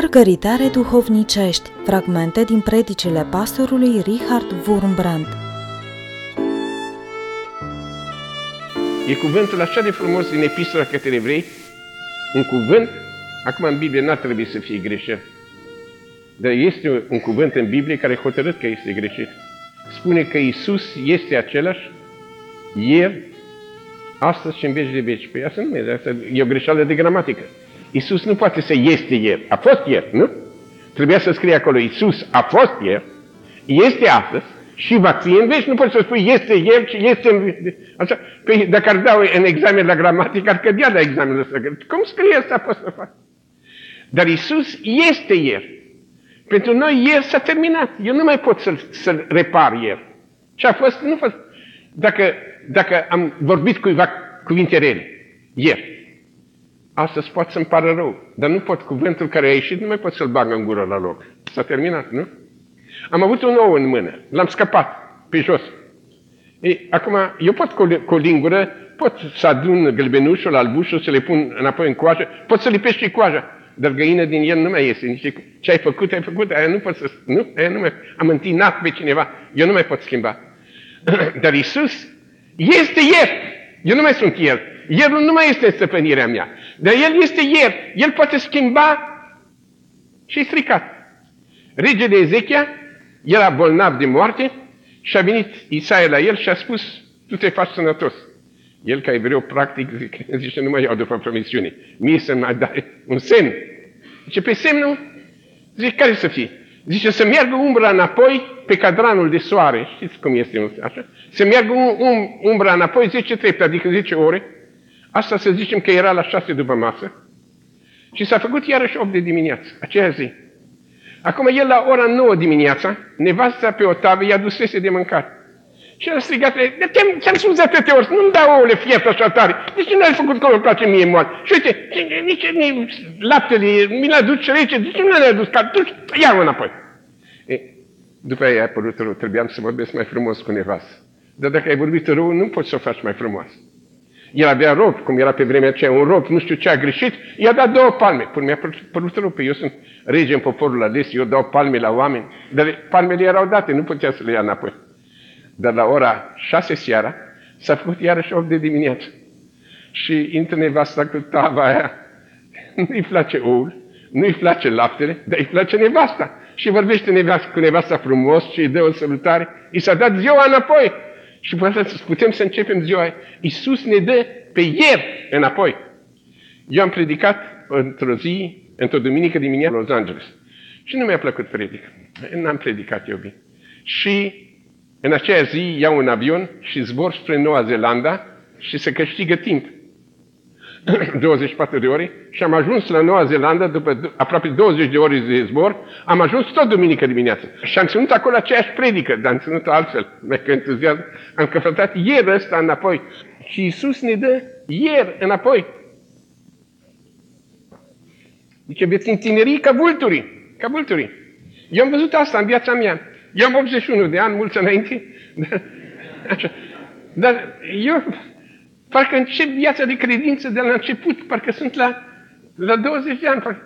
Mărgăritare duhovnicești, fragmente din predicile pastorului Richard Wurmbrand. E cuvântul așa de frumos din epistola către evrei, un cuvânt, acum în Biblie n-ar trebui să fie greșit, dar este un cuvânt în Biblie care hotărât că este greșit. Spune că Isus este același ieri, astăzi și în veci de veci. Păi asta nu e, asta e o greșeală de gramatică. Isus nu poate să este ieri. A fost ieri, nu? Trebuia să scrie acolo, Isus a fost ieri, este astăzi și va fi în veci. Nu poți să spui este ieri și este în Așa, păi dacă ar dau în examen la gramatică, ar cădea la examenul ăsta. Cum scrie asta pot să fac? Dar Isus este ieri. Pentru noi ieri s-a terminat. Eu nu mai pot să-l, să repar ieri. Ce a fost, nu a fost. Dacă, dacă am vorbit cuiva cuvinte rele, ieri, astăzi poate să-mi pară rău, dar nu pot, cuvântul care a ieșit, nu mai pot să-l bag în gură la loc. S-a terminat, nu? Am avut un ou în mână, l-am scăpat pe jos. Ei, acum, eu pot cu, cu o lingură, pot să adun gălbenușul, albușul, să le pun înapoi în coajă, pot să lipești și coaja, dar găină din el nu mai iese. Nici ce ai făcut, ai făcut, aia nu pot să... Nu, aia nu mai, am întinat pe cineva, eu nu mai pot schimba. dar Isus este El. Eu nu mai sunt El. El nu mai este stăpânirea mea. Dar El este El. El poate schimba și stricat. Regele Ezechia era bolnav de moarte și a venit Isaia la el și a spus, tu te faci sănătos. El, ca evreu, practic, zice, zice nu mai iau după promisiune. Mie să mai dai un semn. Zice, pe semnul, zice, care să fie? Zice, să meargă umbra înapoi pe cadranul de soare. Știți cum este așa? Să meargă um, um, umbra înapoi 10 trepte, adică 10 ore. Asta să zicem că era la 6 după masă. Și s-a făcut iarăși 8 de dimineață, aceea zi. Acum el la ora 9 dimineața, nevasta pe o tavă i-a dusese de mâncare. Și el a strigat, te-am, te-am spus de atâtea ori, nu-mi dau ouăle fiert așa tare. De ce n-ai făcut că îmi place mie moale? Și uite, nici, nici laptele, mi l-a dus rece, de ce nu l-ai adus? Duci, ia-o înapoi. E, după aia a apărut rău, trebuiam să vorbesc mai frumos cu nevastă. Dar dacă ai vorbit rău, nu poți să o faci mai frumos. El avea rob, cum era pe vremea aceea, un rob, nu știu ce a greșit, i-a dat două palme. Până mi-a părut rău, pe eu sunt rege în poporul ales, eu dau palme la oameni, dar palmele erau date, nu putea să le ia înapoi. Dar la ora șase seara s-a făcut iarăși 8 de dimineață. Și intră nevasta cu tava aia. Nu-i place oul, nu-i place laptele, dar îi place nevasta. Și vorbește nevasta, cu nevasta frumos și îi dă o salutare. I s-a dat ziua înapoi. Și putem să începem ziua. Iisus ne dă pe ieri înapoi. Eu am predicat într-o zi, într-o duminică dimineață în Los Angeles. Și nu mi-a plăcut predic. N-am predicat eu bine. Și în aceea zi iau un avion și zbor spre Noua Zeelandă și se câștigă timp. 24 de ore și am ajuns la Noua Zeelandă după aproape 20 de ore de zbor, am ajuns tot duminică dimineață. Și am ținut acolo aceeași predică, dar am ținut altfel, mai că entuziasm. Am căpătat ieri ăsta înapoi. Și Iisus ne dă ieri înapoi. Zice, veți întineri ca vulturii, ca vulturii. Eu am văzut asta în viața mea. Eu am 81 de ani, mulți înainte. Dar, așa. Dar eu parcă încep viața de credință de la început, parcă sunt la, la 20 de ani. Parcă,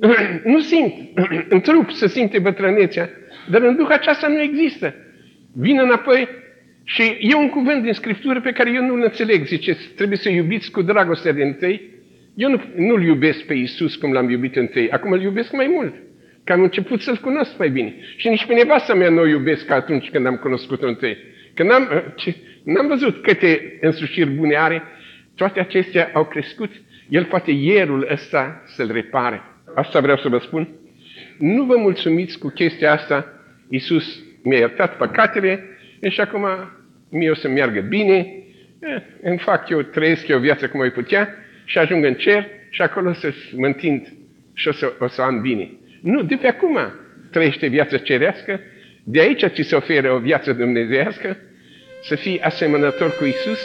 nu simt, în trup să simte bătrânețea, dar în Duh aceasta nu există. Vin înapoi și e un cuvânt din Scriptură pe care eu nu-l înțeleg. Zice, trebuie să iubiți cu dragoste de întâi. Eu nu, nu-L iubesc pe Iisus cum l-am iubit întâi, acum îl iubesc mai mult. Că am început să-L cunosc mai bine. Și nici pe nevasta mea nu o iubesc ca atunci când am cunoscut-o întâi. Că n-am, ce, n-am văzut câte însușiri bune are, toate acestea au crescut. El poate ierul ăsta să-l repare. Asta vreau să vă spun. Nu vă mulțumiți cu chestia asta. Iisus mi-a iertat păcatele și acum mie o să meargă bine. Eh, îmi fac eu, trăiesc eu viața cum ai putea și ajung în cer și acolo să mă întind și o să, o să am bine. Nu, de pe acum trăiește viața cerească, de aici ți se oferă o viață dumnezească, să fii asemănător cu Isus